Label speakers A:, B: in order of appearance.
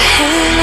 A: Hey.